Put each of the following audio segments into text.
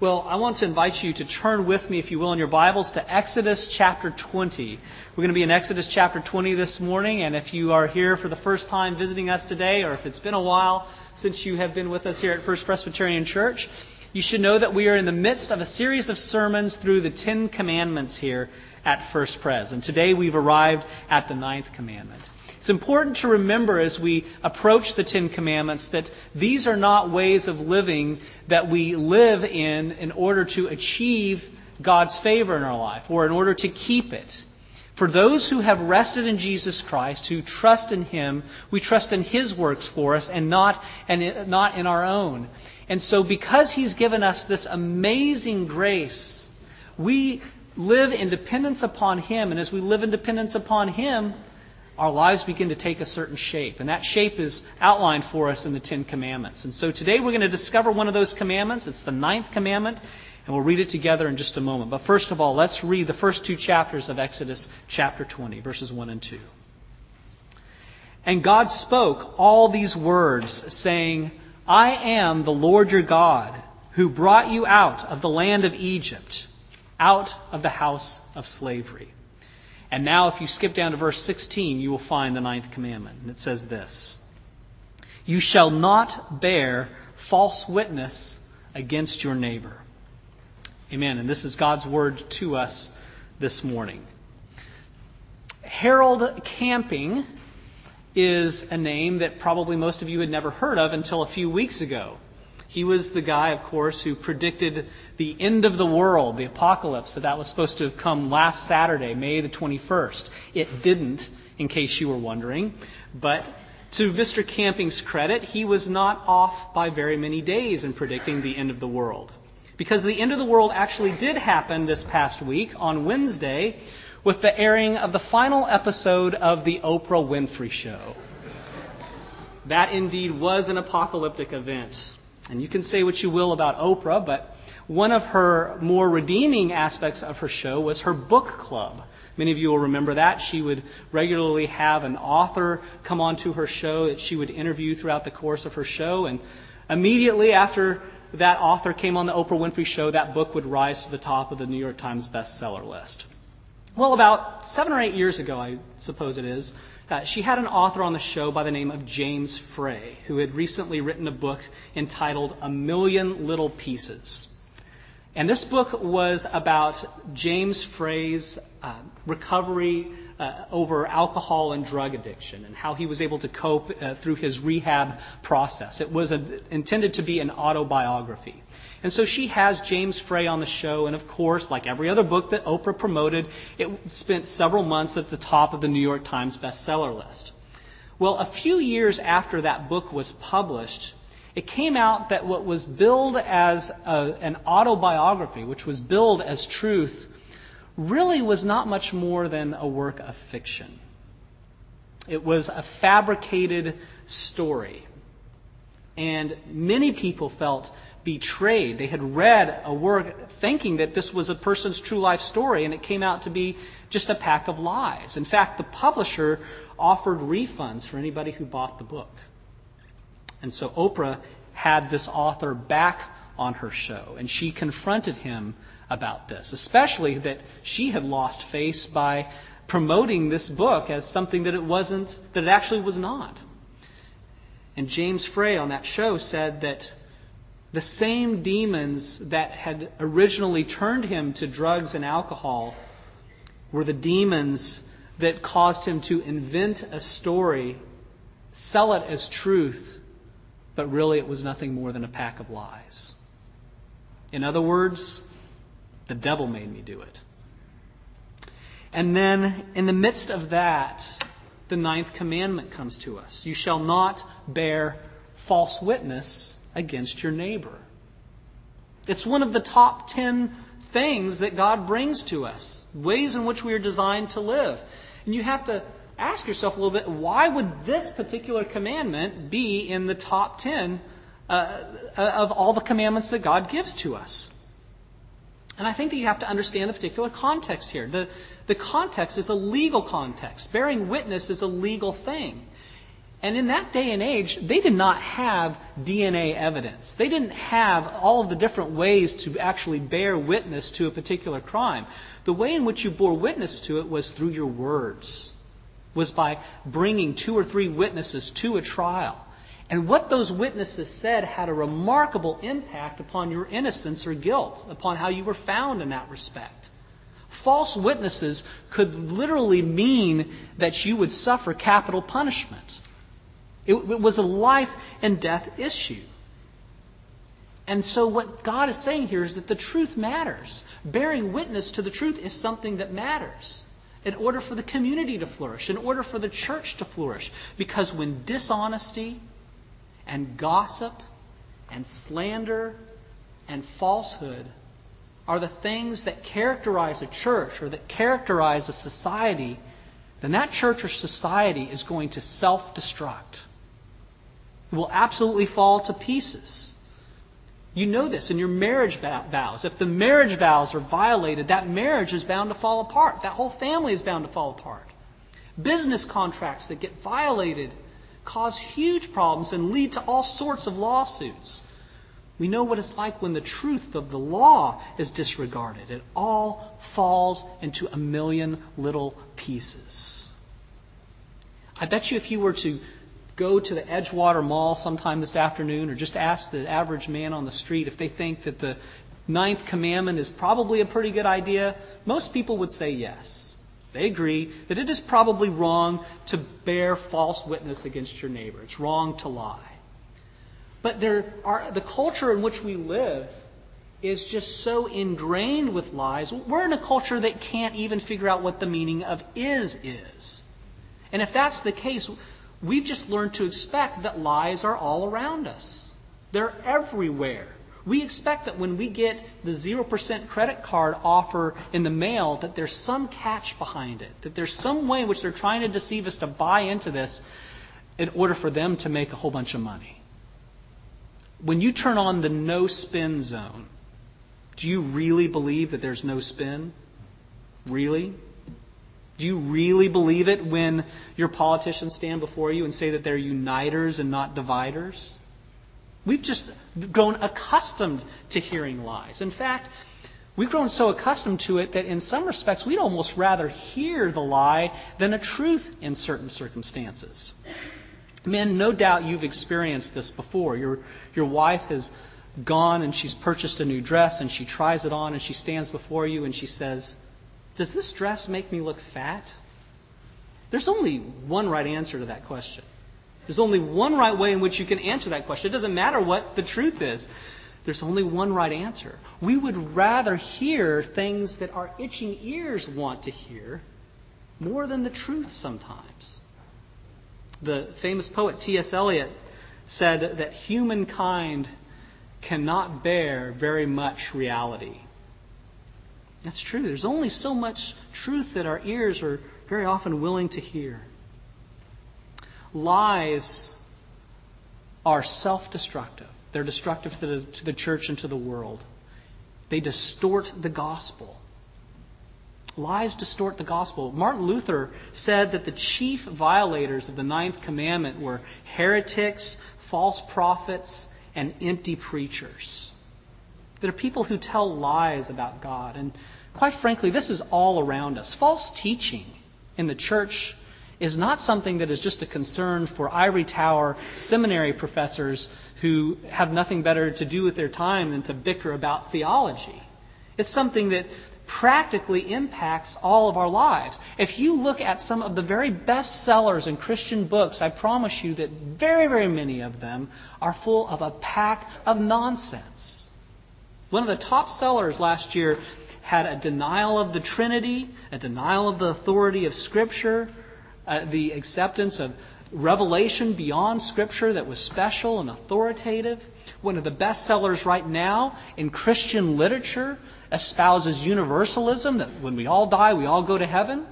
Well, I want to invite you to turn with me, if you will, in your Bibles to Exodus chapter 20. We're going to be in Exodus chapter 20 this morning, and if you are here for the first time visiting us today, or if it's been a while since you have been with us here at First Presbyterian Church, you should know that we are in the midst of a series of sermons through the Ten Commandments here at First Pres. And today we've arrived at the ninth commandment. It's important to remember as we approach the Ten Commandments that these are not ways of living that we live in in order to achieve God's favor in our life or in order to keep it. For those who have rested in Jesus Christ, who trust in Him, we trust in His works for us and not, and not in our own. And so, because He's given us this amazing grace, we live in dependence upon Him. And as we live in dependence upon Him, our lives begin to take a certain shape. And that shape is outlined for us in the Ten Commandments. And so today we're going to discover one of those commandments. It's the ninth commandment. And we'll read it together in just a moment. But first of all, let's read the first two chapters of Exodus chapter 20, verses 1 and 2. And God spoke all these words, saying, I am the Lord your God, who brought you out of the land of Egypt, out of the house of slavery. And now, if you skip down to verse 16, you will find the ninth commandment. And it says this You shall not bear false witness against your neighbor. Amen. And this is God's word to us this morning. Harold Camping is a name that probably most of you had never heard of until a few weeks ago. He was the guy, of course, who predicted the end of the world, the apocalypse, that that was supposed to have come last Saturday, May the 21st. It didn't, in case you were wondering. But to Mr. Camping's credit, he was not off by very many days in predicting the end of the world. Because the end of the world actually did happen this past week on Wednesday with the airing of the final episode of The Oprah Winfrey Show. That indeed was an apocalyptic event. And you can say what you will about Oprah, but one of her more redeeming aspects of her show was her book club. Many of you will remember that. She would regularly have an author come onto her show that she would interview throughout the course of her show. And immediately after that author came on the Oprah Winfrey Show, that book would rise to the top of the New York Times bestseller list. Well, about seven or eight years ago, I suppose it is, uh, she had an author on the show by the name of James Frey, who had recently written a book entitled A Million Little Pieces. And this book was about James Frey's uh, recovery uh, over alcohol and drug addiction and how he was able to cope uh, through his rehab process. It was a, intended to be an autobiography. And so she has James Frey on the show, and of course, like every other book that Oprah promoted, it spent several months at the top of the New York Times bestseller list. Well, a few years after that book was published, it came out that what was billed as a, an autobiography, which was billed as truth, really was not much more than a work of fiction. It was a fabricated story. And many people felt betrayed. They had read a work thinking that this was a person's true life story, and it came out to be just a pack of lies. In fact, the publisher offered refunds for anybody who bought the book. And so Oprah had this author back on her show, and she confronted him about this, especially that she had lost face by promoting this book as something that it wasn't, that it actually was not. And James Frey on that show said that the same demons that had originally turned him to drugs and alcohol were the demons that caused him to invent a story, sell it as truth, but really it was nothing more than a pack of lies. In other words, the devil made me do it. And then, in the midst of that, the ninth commandment comes to us You shall not bear false witness against your neighbor. It's one of the top 10 things that God brings to us, ways in which we are designed to live. And you have to ask yourself a little bit why would this particular commandment be in the top 10 uh, uh, of all the commandments that God gives to us? And I think that you have to understand the particular context here. The, the context is a legal context. Bearing witness is a legal thing. And in that day and age, they did not have DNA evidence. They didn't have all of the different ways to actually bear witness to a particular crime. The way in which you bore witness to it was through your words, was by bringing two or three witnesses to a trial. And what those witnesses said had a remarkable impact upon your innocence or guilt, upon how you were found in that respect. False witnesses could literally mean that you would suffer capital punishment. It, it was a life and death issue. And so, what God is saying here is that the truth matters. Bearing witness to the truth is something that matters in order for the community to flourish, in order for the church to flourish. Because when dishonesty and gossip and slander and falsehood are the things that characterize a church or that characterize a society, then that church or society is going to self destruct It will absolutely fall to pieces. You know this in your marriage vows. If the marriage vows are violated, that marriage is bound to fall apart. That whole family is bound to fall apart. Business contracts that get violated cause huge problems and lead to all sorts of lawsuits. We know what it's like when the truth of the law is disregarded. It all falls into a million little pieces. I bet you if you were to go to the Edgewater Mall sometime this afternoon or just ask the average man on the street if they think that the ninth commandment is probably a pretty good idea, most people would say yes. They agree that it is probably wrong to bear false witness against your neighbor. It's wrong to lie. But there are, the culture in which we live is just so ingrained with lies. We're in a culture that can't even figure out what the meaning of is is. And if that's the case, We've just learned to expect that lies are all around us. They're everywhere. We expect that when we get the 0% credit card offer in the mail, that there's some catch behind it, that there's some way in which they're trying to deceive us to buy into this in order for them to make a whole bunch of money. When you turn on the no spin zone, do you really believe that there's no spin? Really? Do you really believe it when your politicians stand before you and say that they're uniters and not dividers? We've just grown accustomed to hearing lies. In fact, we've grown so accustomed to it that in some respects we'd almost rather hear the lie than a truth in certain circumstances. Men, no doubt you've experienced this before. Your, your wife has gone and she's purchased a new dress and she tries it on and she stands before you and she says, does this dress make me look fat? There's only one right answer to that question. There's only one right way in which you can answer that question. It doesn't matter what the truth is. There's only one right answer. We would rather hear things that our itching ears want to hear more than the truth sometimes. The famous poet T.S. Eliot said that humankind cannot bear very much reality. That's true. There's only so much truth that our ears are very often willing to hear. Lies are self destructive, they're destructive to the, to the church and to the world. They distort the gospel. Lies distort the gospel. Martin Luther said that the chief violators of the ninth commandment were heretics, false prophets, and empty preachers. There are people who tell lies about God. And quite frankly, this is all around us. False teaching in the church is not something that is just a concern for ivory tower seminary professors who have nothing better to do with their time than to bicker about theology. It's something that practically impacts all of our lives. If you look at some of the very best sellers in Christian books, I promise you that very, very many of them are full of a pack of nonsense. One of the top sellers last year had a denial of the Trinity, a denial of the authority of Scripture, uh, the acceptance of revelation beyond Scripture that was special and authoritative. One of the best sellers right now in Christian literature espouses universalism, that when we all die, we all go to heaven.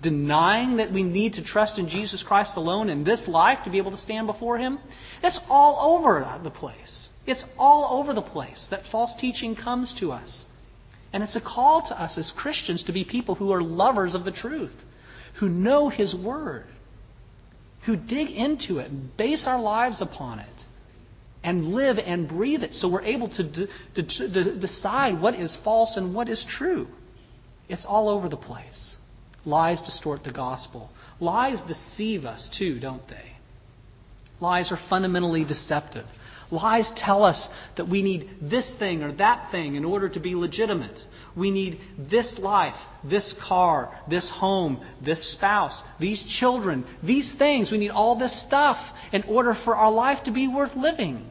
Denying that we need to trust in Jesus Christ alone in this life to be able to stand before Him. That's all over the place. It's all over the place that false teaching comes to us. And it's a call to us as Christians to be people who are lovers of the truth, who know His Word, who dig into it base our lives upon it and live and breathe it so we're able to, d- to decide what is false and what is true. It's all over the place. Lies distort the gospel. Lies deceive us too, don't they? Lies are fundamentally deceptive. Lies tell us that we need this thing or that thing in order to be legitimate. We need this life, this car, this home, this spouse, these children, these things. We need all this stuff in order for our life to be worth living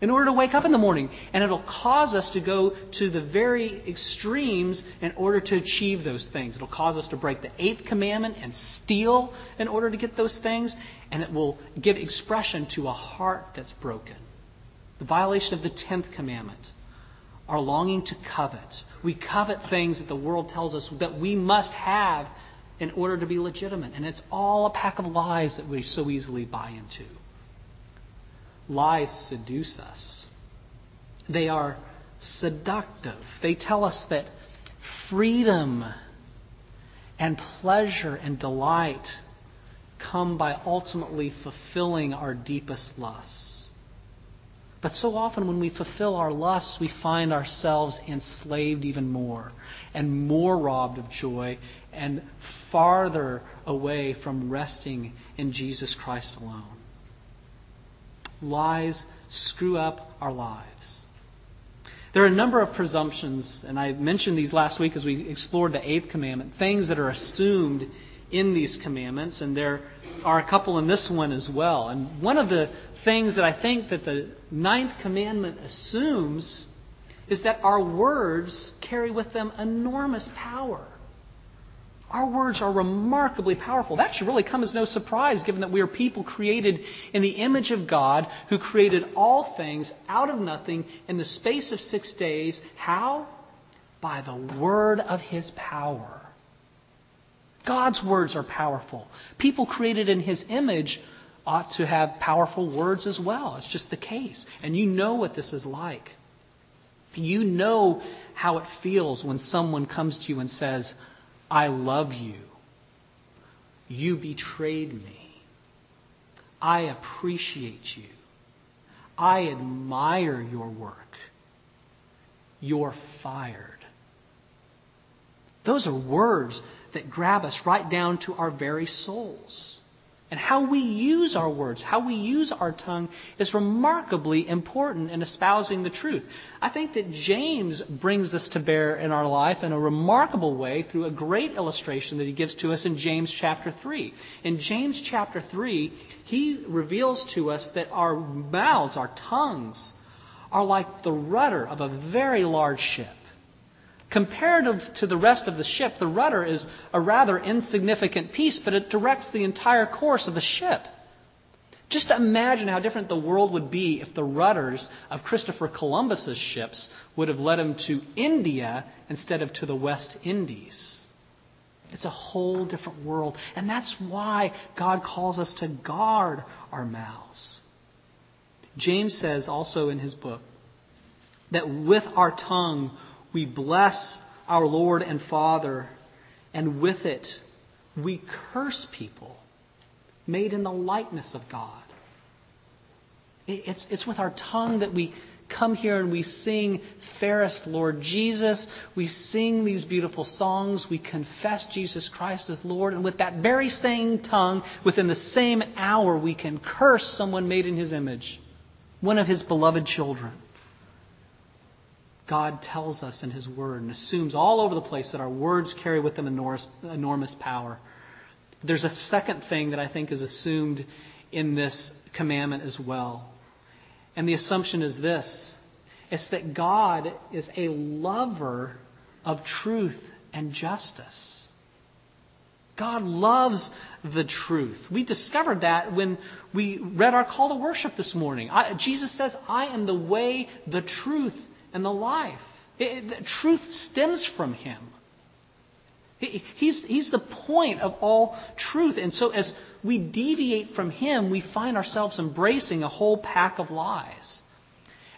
in order to wake up in the morning. And it'll cause us to go to the very extremes in order to achieve those things. It'll cause us to break the eighth commandment and steal in order to get those things. And it will give expression to a heart that's broken. The violation of the tenth commandment, our longing to covet. We covet things that the world tells us that we must have in order to be legitimate. And it's all a pack of lies that we so easily buy into lies seduce us. They are seductive. They tell us that freedom and pleasure and delight come by ultimately fulfilling our deepest lusts. But so often, when we fulfill our lusts, we find ourselves enslaved even more and more robbed of joy and farther away from resting in Jesus Christ alone lies screw up our lives. There are a number of presumptions, and I mentioned these last week as we explored the eighth commandment, things that are assumed in these commandments, and there are a couple in this one as well. And one of the things that I think that the ninth commandment assumes is that our words carry with them enormous power. Our words are remarkably powerful. That should really come as no surprise, given that we are people created in the image of God who created all things out of nothing in the space of six days. How? By the word of his power. God's words are powerful. People created in his image ought to have powerful words as well. It's just the case. And you know what this is like. You know how it feels when someone comes to you and says, I love you. You betrayed me. I appreciate you. I admire your work. You're fired. Those are words that grab us right down to our very souls. And how we use our words, how we use our tongue, is remarkably important in espousing the truth. I think that James brings this to bear in our life in a remarkable way through a great illustration that he gives to us in James chapter 3. In James chapter 3, he reveals to us that our mouths, our tongues, are like the rudder of a very large ship. Comparative to the rest of the ship, the rudder is a rather insignificant piece, but it directs the entire course of the ship. Just imagine how different the world would be if the rudders of Christopher Columbus's ships would have led him to India instead of to the West Indies. It's a whole different world. And that's why God calls us to guard our mouths. James says also in his book that with our tongue we bless our Lord and Father, and with it we curse people made in the likeness of God. It's, it's with our tongue that we come here and we sing, Fairest Lord Jesus. We sing these beautiful songs. We confess Jesus Christ as Lord. And with that very same tongue, within the same hour, we can curse someone made in His image, one of His beloved children. God tells us in His Word and assumes all over the place that our words carry with them enormous, enormous power. There's a second thing that I think is assumed in this commandment as well. And the assumption is this it's that God is a lover of truth and justice. God loves the truth. We discovered that when we read our call to worship this morning. I, Jesus says, I am the way, the truth, and the life. It, the truth stems from him. He, he's, he's the point of all truth. And so as we deviate from him, we find ourselves embracing a whole pack of lies.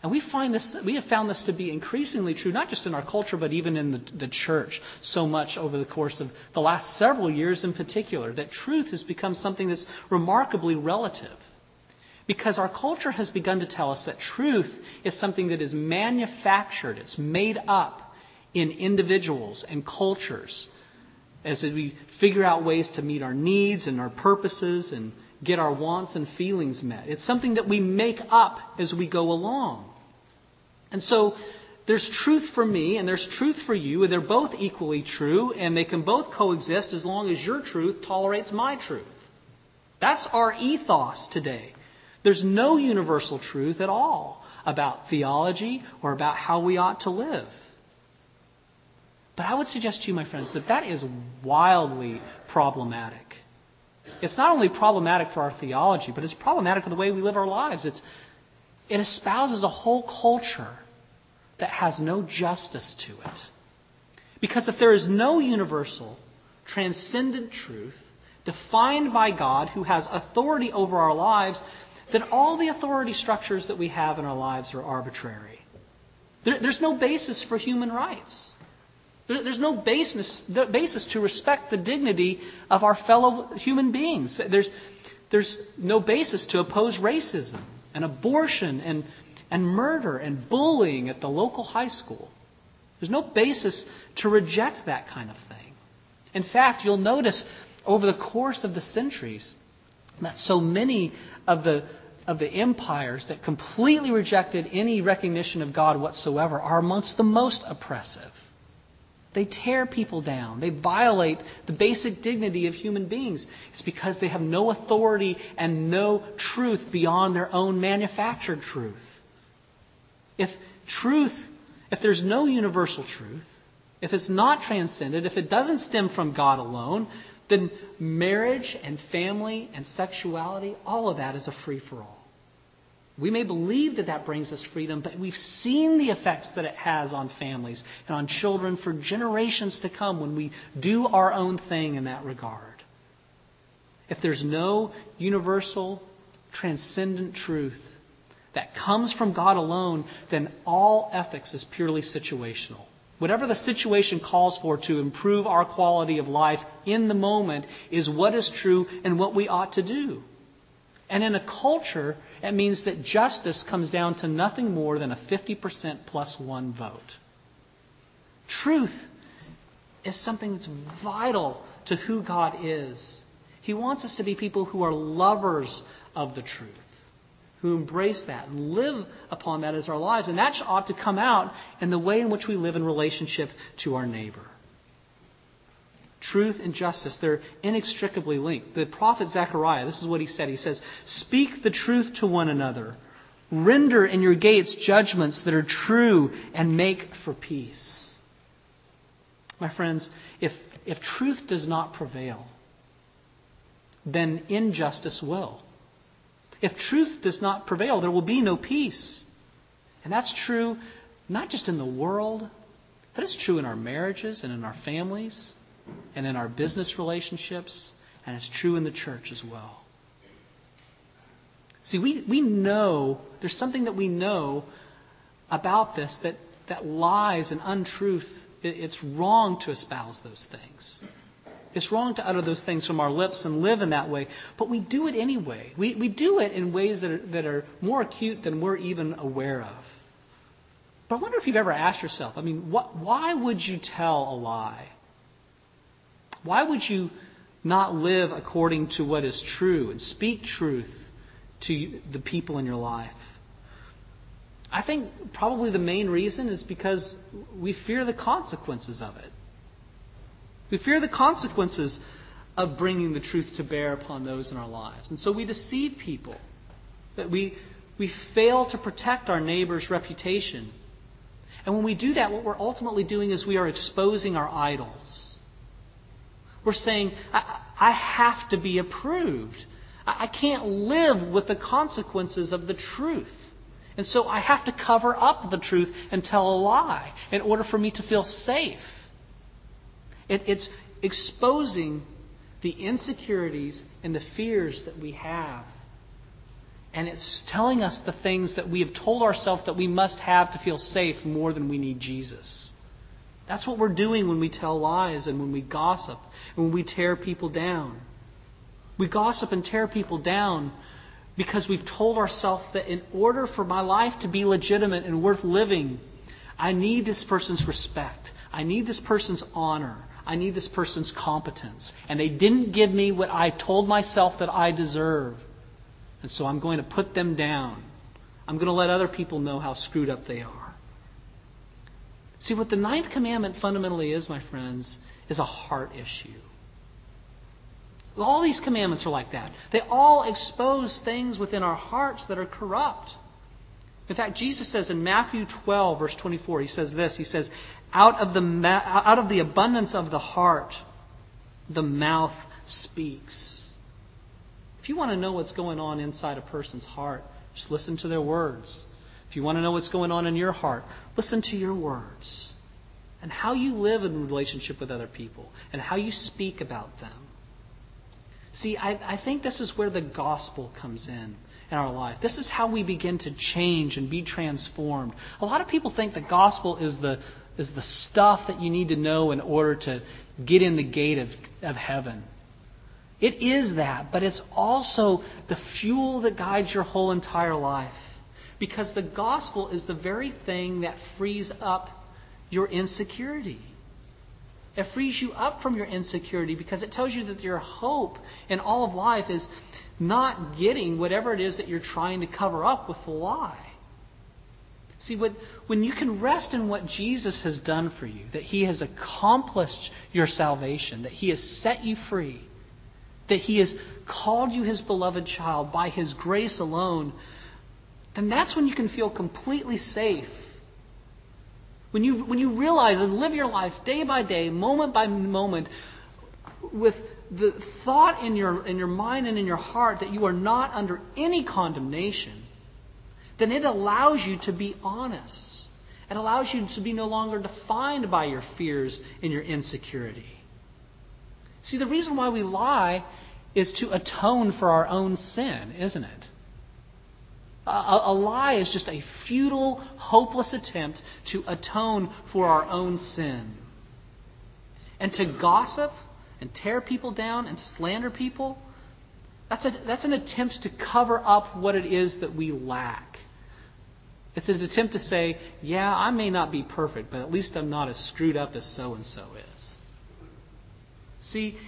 And we find this, we have found this to be increasingly true, not just in our culture, but even in the, the church so much over the course of the last several years in particular, that truth has become something that's remarkably relative. Because our culture has begun to tell us that truth is something that is manufactured, it's made up in individuals and cultures as we figure out ways to meet our needs and our purposes and get our wants and feelings met. It's something that we make up as we go along. And so there's truth for me and there's truth for you, and they're both equally true, and they can both coexist as long as your truth tolerates my truth. That's our ethos today. There's no universal truth at all about theology or about how we ought to live. But I would suggest to you, my friends, that that is wildly problematic. It's not only problematic for our theology, but it's problematic for the way we live our lives. It's, it espouses a whole culture that has no justice to it. Because if there is no universal, transcendent truth defined by God who has authority over our lives, then all the authority structures that we have in our lives are arbitrary. There, there's no basis for human rights. There, there's no basis, basis to respect the dignity of our fellow human beings. There's, there's no basis to oppose racism and abortion and, and murder and bullying at the local high school. There's no basis to reject that kind of thing. In fact, you'll notice over the course of the centuries that so many of the of the empires that completely rejected any recognition of God whatsoever are amongst the most oppressive. They tear people down. They violate the basic dignity of human beings. It's because they have no authority and no truth beyond their own manufactured truth. If truth, if there's no universal truth, if it's not transcended, if it doesn't stem from God alone, then marriage and family and sexuality, all of that is a free for all. We may believe that that brings us freedom, but we've seen the effects that it has on families and on children for generations to come when we do our own thing in that regard. If there's no universal, transcendent truth that comes from God alone, then all ethics is purely situational. Whatever the situation calls for to improve our quality of life in the moment is what is true and what we ought to do. And in a culture, it means that justice comes down to nothing more than a 50% plus one vote. Truth is something that's vital to who God is. He wants us to be people who are lovers of the truth, who embrace that and live upon that as our lives. And that ought to come out in the way in which we live in relationship to our neighbor. Truth and justice, they're inextricably linked. The prophet Zechariah, this is what he said. He says, Speak the truth to one another, render in your gates judgments that are true, and make for peace. My friends, if, if truth does not prevail, then injustice will. If truth does not prevail, there will be no peace. And that's true not just in the world, but it's true in our marriages and in our families and in our business relationships, and it's true in the church as well. See, we, we know, there's something that we know about this that, that lies and untruth, it, it's wrong to espouse those things. It's wrong to utter those things from our lips and live in that way, but we do it anyway. We, we do it in ways that are, that are more acute than we're even aware of. But I wonder if you've ever asked yourself, I mean, what, why would you tell a lie? Why would you not live according to what is true and speak truth to the people in your life? I think probably the main reason is because we fear the consequences of it. We fear the consequences of bringing the truth to bear upon those in our lives. And so we deceive people. That we, we fail to protect our neighbor's reputation. And when we do that, what we're ultimately doing is we are exposing our idols. We're saying, I, I have to be approved. I, I can't live with the consequences of the truth. And so I have to cover up the truth and tell a lie in order for me to feel safe. It, it's exposing the insecurities and the fears that we have And it's telling us the things that we have told ourselves that we must have to feel safe more than we need Jesus. That's what we're doing when we tell lies and when we gossip and when we tear people down. We gossip and tear people down because we've told ourselves that in order for my life to be legitimate and worth living, I need this person's respect. I need this person's honor. I need this person's competence. And they didn't give me what I told myself that I deserve. And so I'm going to put them down. I'm going to let other people know how screwed up they are. See, what the ninth commandment fundamentally is, my friends, is a heart issue. All these commandments are like that. They all expose things within our hearts that are corrupt. In fact, Jesus says in Matthew 12, verse 24, he says this He says, Out of the, out of the abundance of the heart, the mouth speaks. If you want to know what's going on inside a person's heart, just listen to their words. If you want to know what's going on in your heart, listen to your words and how you live in relationship with other people and how you speak about them. See, I, I think this is where the gospel comes in in our life. This is how we begin to change and be transformed. A lot of people think the gospel is the is the stuff that you need to know in order to get in the gate of, of heaven. It is that, but it's also the fuel that guides your whole entire life. Because the gospel is the very thing that frees up your insecurity. It frees you up from your insecurity because it tells you that your hope in all of life is not getting whatever it is that you're trying to cover up with the lie. See, what, when you can rest in what Jesus has done for you, that He has accomplished your salvation, that He has set you free, that He has called you His beloved child by His grace alone, then that's when you can feel completely safe. When you, when you realize and live your life day by day, moment by moment, with the thought in your, in your mind and in your heart that you are not under any condemnation, then it allows you to be honest. It allows you to be no longer defined by your fears and your insecurity. See, the reason why we lie is to atone for our own sin, isn't it? A, a, lie is just a futile, hopeless attempt to atone for our own sin. And to gossip and tear people down and to slander people, that's, a, that's an attempt to cover up what it is that we lack. It's an attempt to say, yeah, I may not be perfect, but at least I'm not as screwed up as so and so is. See,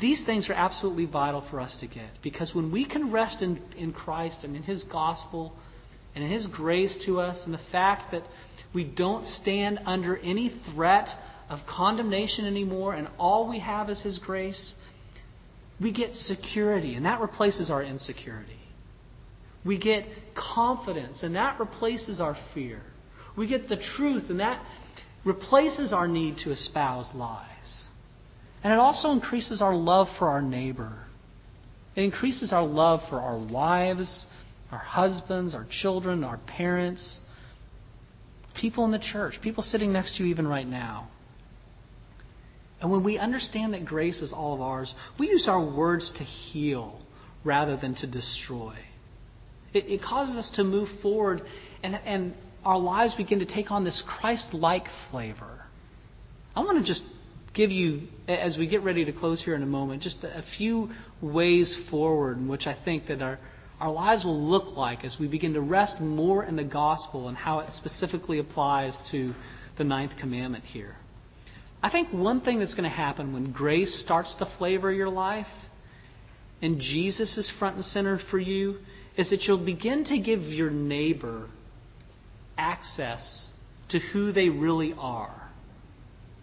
these things are absolutely vital for us to get because when we can rest in, in Christ and in His gospel and in His grace to us and the fact that we don't stand under any threat of condemnation anymore and all we have is His grace, we get security and that replaces our insecurity. We get confidence and that replaces our fear. We get the truth and that replaces our need to espouse lies. And it also increases our love for our neighbor. It increases our love for our wives, our husbands, our children, our parents, people in the church, people sitting next to you even right now. And when we understand that grace is all of ours, we use our words to heal rather than to destroy. It, it causes us to move forward, and, and our lives begin to take on this Christ like flavor. I want to just give you, as we get ready to close here in a moment, just a few ways forward in which I think that our, our lives will look like as we begin to rest more in the gospel and how it specifically applies to the ninth commandment here. I think one thing that's going to happen when grace starts to flavor your life and Jesus is front and center for you is that you'll begin to give your neighbor access to who they really are.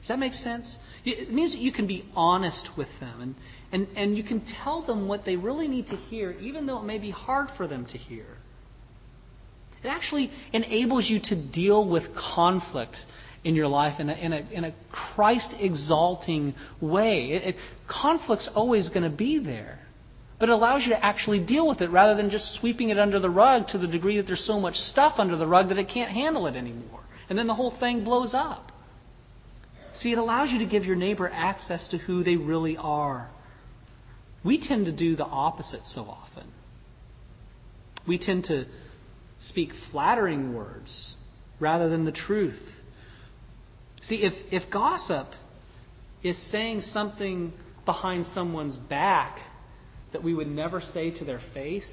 Does that make sense? It means that you can be honest with them and, and, and you can tell them what they really need to hear, even though it may be hard for them to hear. It actually enables you to deal with conflict in your life in a, in a, in a Christ exalting way. It, it, conflict's always going to be there. But it allows you to actually deal with it rather than just sweeping it under the rug to the degree that there's so much stuff under the rug that it can't handle it anymore. And then the whole thing blows up. See, it allows you to give your neighbor access to who they really are. We tend to do the opposite so often. We tend to speak flattering words rather than the truth. See, if, if gossip is saying something behind someone's back that we would never say to their face,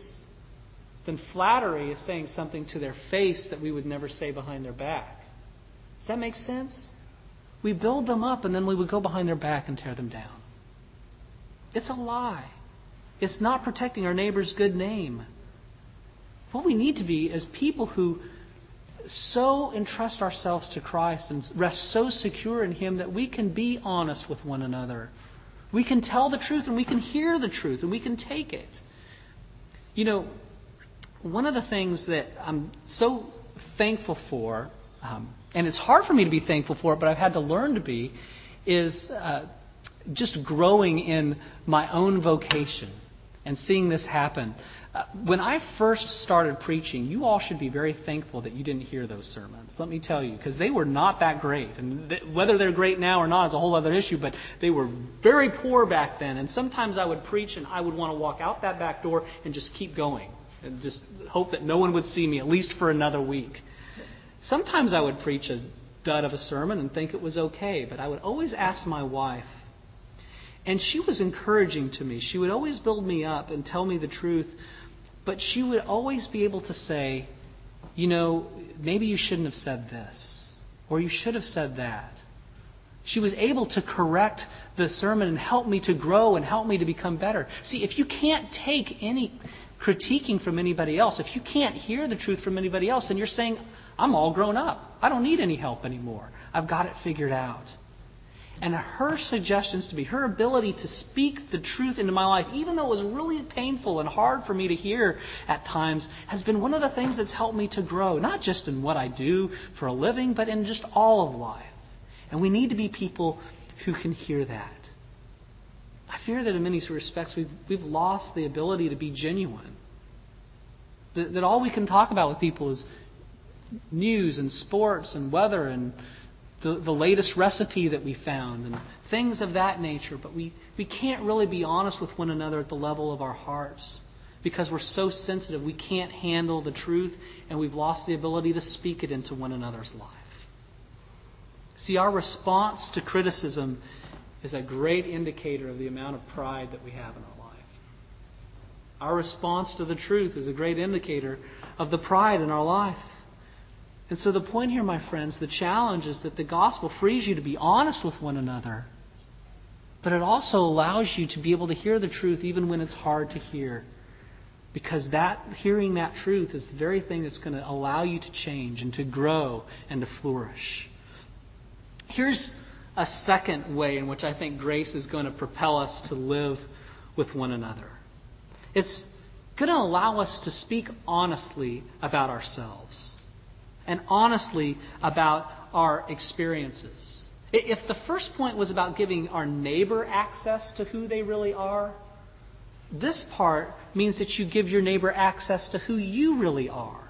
then flattery is saying something to their face that we would never say behind their back. Does that make sense? We build them up and then we would go behind their back and tear them down. It's a lie. It's not protecting our neighbor's good name. What we need to be is people who so entrust ourselves to Christ and rest so secure in Him that we can be honest with one another. We can tell the truth and we can hear the truth and we can take it. You know, one of the things that I'm so thankful for, um, and it's hard for me to be thankful for it, but I've had to learn to be, is uh, just growing in my own vocation and seeing this happen. Uh, when I first started preaching, you all should be very thankful that you didn't hear those sermons. Let me tell you, because they were not that great. And th- whether they're great now or not is a whole other issue, but they were very poor back then. And sometimes I would preach and I would want to walk out that back door and just keep going and just hope that no one would see me, at least for another week. Sometimes I would preach a dud of a sermon and think it was okay, but I would always ask my wife, and she was encouraging to me. She would always build me up and tell me the truth, but she would always be able to say, you know, maybe you shouldn't have said this, or you should have said that. She was able to correct the sermon and help me to grow and help me to become better. See, if you can't take any critiquing from anybody else, if you can't hear the truth from anybody else, then you're saying, I'm all grown up. I don't need any help anymore. I've got it figured out. And her suggestions to me, her ability to speak the truth into my life, even though it was really painful and hard for me to hear at times, has been one of the things that's helped me to grow, not just in what I do for a living, but in just all of life. And we need to be people who can hear that. I fear that in many respects we've, we've lost the ability to be genuine. That, that all we can talk about with people is news and sports and weather and the, the latest recipe that we found and things of that nature. But we, we can't really be honest with one another at the level of our hearts because we're so sensitive. We can't handle the truth and we've lost the ability to speak it into one another's life. See, our response to criticism is a great indicator of the amount of pride that we have in our life. Our response to the truth is a great indicator of the pride in our life. And so, the point here, my friends, the challenge is that the gospel frees you to be honest with one another, but it also allows you to be able to hear the truth even when it's hard to hear. Because that hearing that truth is the very thing that's going to allow you to change and to grow and to flourish. Here's a second way in which I think grace is going to propel us to live with one another. It's going to allow us to speak honestly about ourselves and honestly about our experiences. If the first point was about giving our neighbor access to who they really are, this part means that you give your neighbor access to who you really are.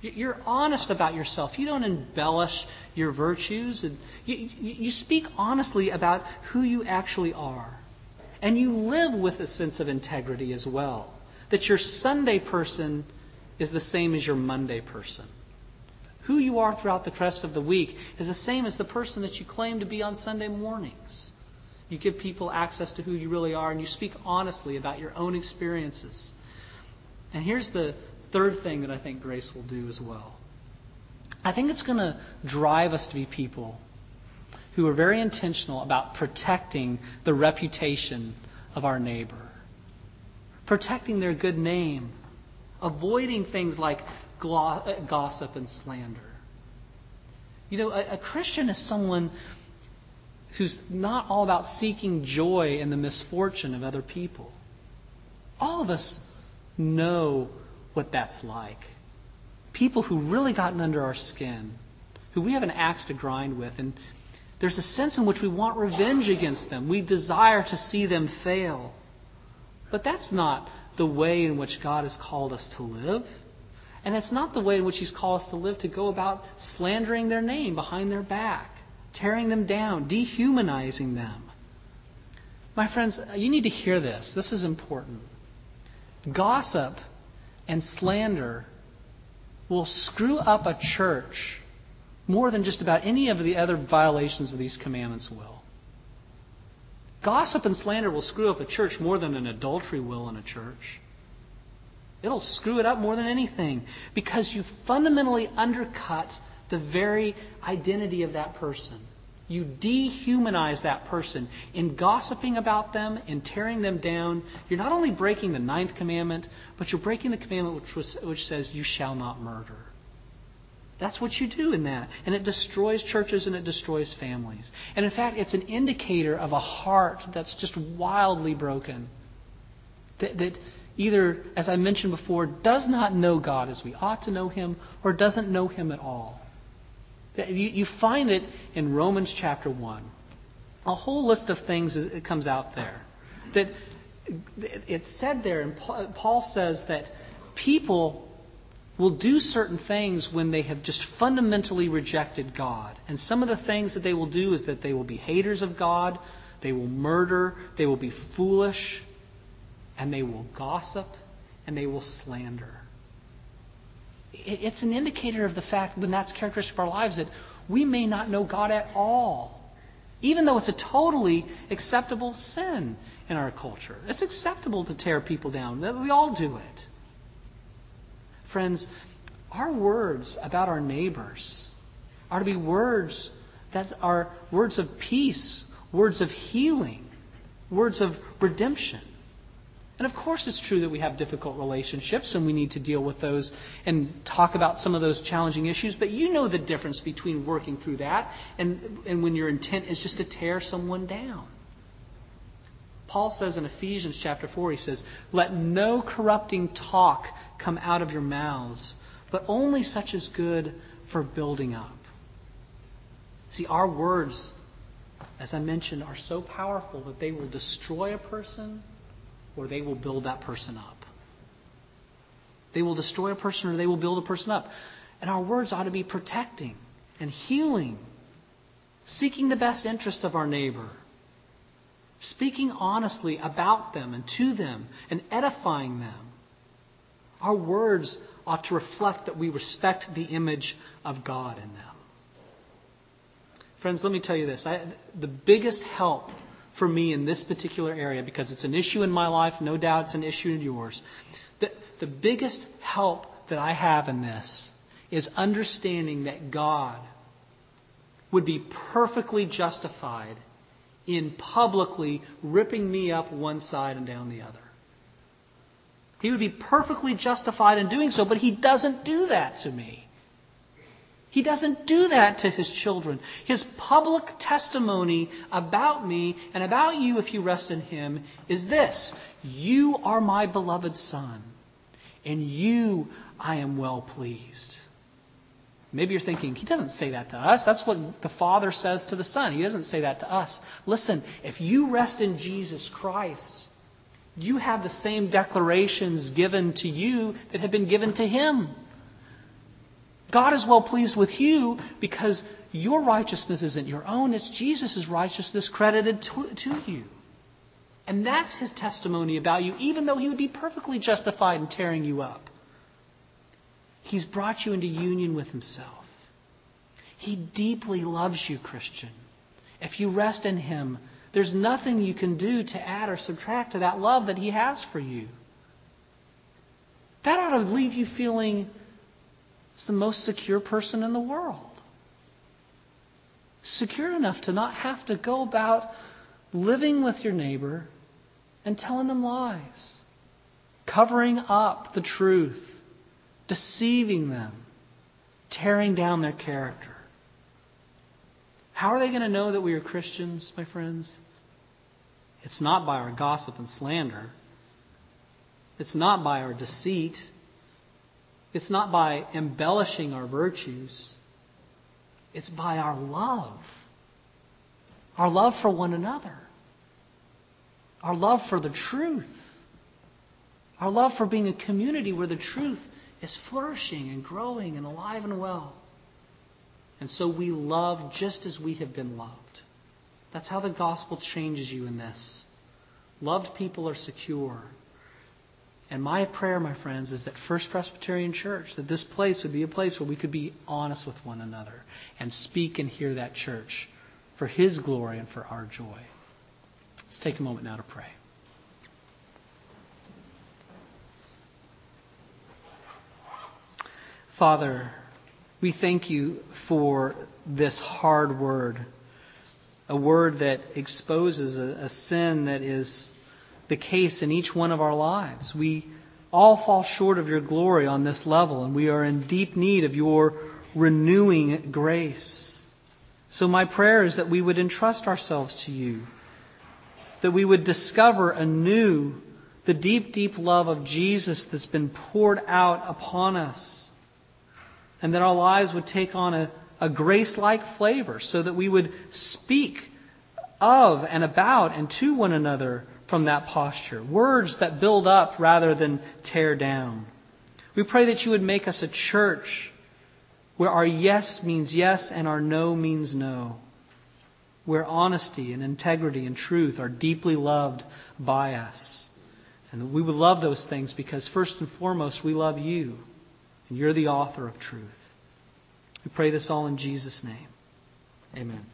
You're honest about yourself. You don't embellish your virtues. And you, you speak honestly about who you actually are. And you live with a sense of integrity as well. That your Sunday person is the same as your Monday person. Who you are throughout the rest of the week is the same as the person that you claim to be on Sunday mornings. You give people access to who you really are, and you speak honestly about your own experiences. And here's the third thing that I think grace will do as well. I think it's going to drive us to be people who are very intentional about protecting the reputation of our neighbor, protecting their good name, avoiding things like Uh, gossip and slander. You know, a, a Christian is someone who's not all about seeking joy in the misfortune of other people. All of us know what that's like. People who really gotten under our skin, who we have an axe to grind with, and there's a sense in which we want revenge against them. We desire to see them fail. But that's not the way in which God has called us to live. And it's not the way in which He's called us to live to go about slandering their name behind their back, tearing them down, dehumanizing them. My friends, you need to hear this. This is important. Gossip and slander will screw up a church more than just about any of the other violations of these commandments will. Gossip and slander will screw up a church more than an adultery will in a church. It'll screw it up more than anything because you fundamentally undercut the very identity of that person. You dehumanize that person. In gossiping about them, in tearing them down, you're not only breaking the ninth commandment, but you're breaking the commandment which, was, which says, You shall not murder. That's what you do in that. And it destroys churches and it destroys families. And in fact, it's an indicator of a heart that's just wildly broken. That, that either, as I mentioned before, does not know God as we ought to know Him, or doesn't know Him at all. You, find it in Romans chapter 1. A whole list of things comes out there. That it's said there, and Paul says that people will do certain things when they have just fundamentally rejected God. And some of the things that they will do is that they will be haters of God, they will murder, they will be foolish, and they will gossip, and they will slander. It's an indicator of the fact, when that's characteristic of our lives, that we may not know God at all. Even though it's a totally acceptable sin in our culture. It's acceptable to tear people down. We all do it. Friends, our words about our neighbors are to be words that are words of peace, words of healing, words of redemption. And of course, it's true that we have difficult relationships and we need to deal with those and talk about some of those challenging issues. But you know the difference between working through that and, and when your intent is just to tear someone down. Paul says in Ephesians chapter 4, he says, Let no corrupting talk come out of your mouths, but only such as good for building up. See, our words, as I mentioned, are so powerful that they will destroy a person or they will build that person up. They will destroy a person or they will build a person up. And our words ought to be protecting and healing, seeking the best interest of our neighbor speaking honestly about them and to them and edifying them. Our words ought to reflect that we respect the image of God in them. Friends, let me tell you this. I, the biggest help for me in this particular area, because it's an issue in my life, no doubt it's an issue in yours, the, the biggest help that I have in this is understanding that God would be perfectly justified in publicly ripping me up one side and down the other. He would be perfectly justified in doing so, but he doesn't do that to me. He doesn't do that to his children. His public testimony about me and about you, if you rest in him, is this You are my beloved Son, and you I am well pleased. Maybe you're thinking, he doesn't say that to us. That's what the Father says to the Son. He doesn't say that to us. Listen, if you rest in Jesus Christ, you have the same declarations given to you that have been given to Him. God is well pleased with you because your righteousness isn't your own, it's Jesus' righteousness credited to, to you. And that's His testimony about you, even though He would be perfectly justified in tearing you up. He's brought you into union with Himself. He deeply loves you, Christian. If you rest in Him, there's nothing you can do to add or subtract to that love that He has for you. That ought to leave you feeling the most secure person in the world. Secure enough to not have to go about living with your neighbor and telling them lies, covering up the truth deceiving them, tearing down their character. How are they going to know that we are Christians, my friends? It's not by our gossip and slander. It's not by our deceit. It's not by embellishing our virtues. It's by our love. Our love for one another. Our love for the truth. Our love for being a community where the truth is flourishing and growing and alive and well. And so we love just as we have been loved. That's how the gospel changes you in this. Loved people are secure. And my prayer, my friends, is that First Presbyterian Church, that this place would be a place where we could be honest with one another and speak and hear that church for His glory and for our joy. Let's take a moment now to pray. Father, we thank you for this hard word, a word that exposes a, a sin that is the case in each one of our lives. We all fall short of your glory on this level, and we are in deep need of your renewing grace. So, my prayer is that we would entrust ourselves to you, that we would discover anew the deep, deep love of Jesus that's been poured out upon us, and that our lives would take on a, a grace like flavor so that we would speak of and about and to one another from that posture. Words that build up rather than tear down. We pray that you would make us a church where our yes means yes and our no means no. Where honesty and integrity and truth are deeply loved by us. And we would love those things because, first and foremost, we love you. And you're the author of truth. We pray this all in Jesus' name. Amen.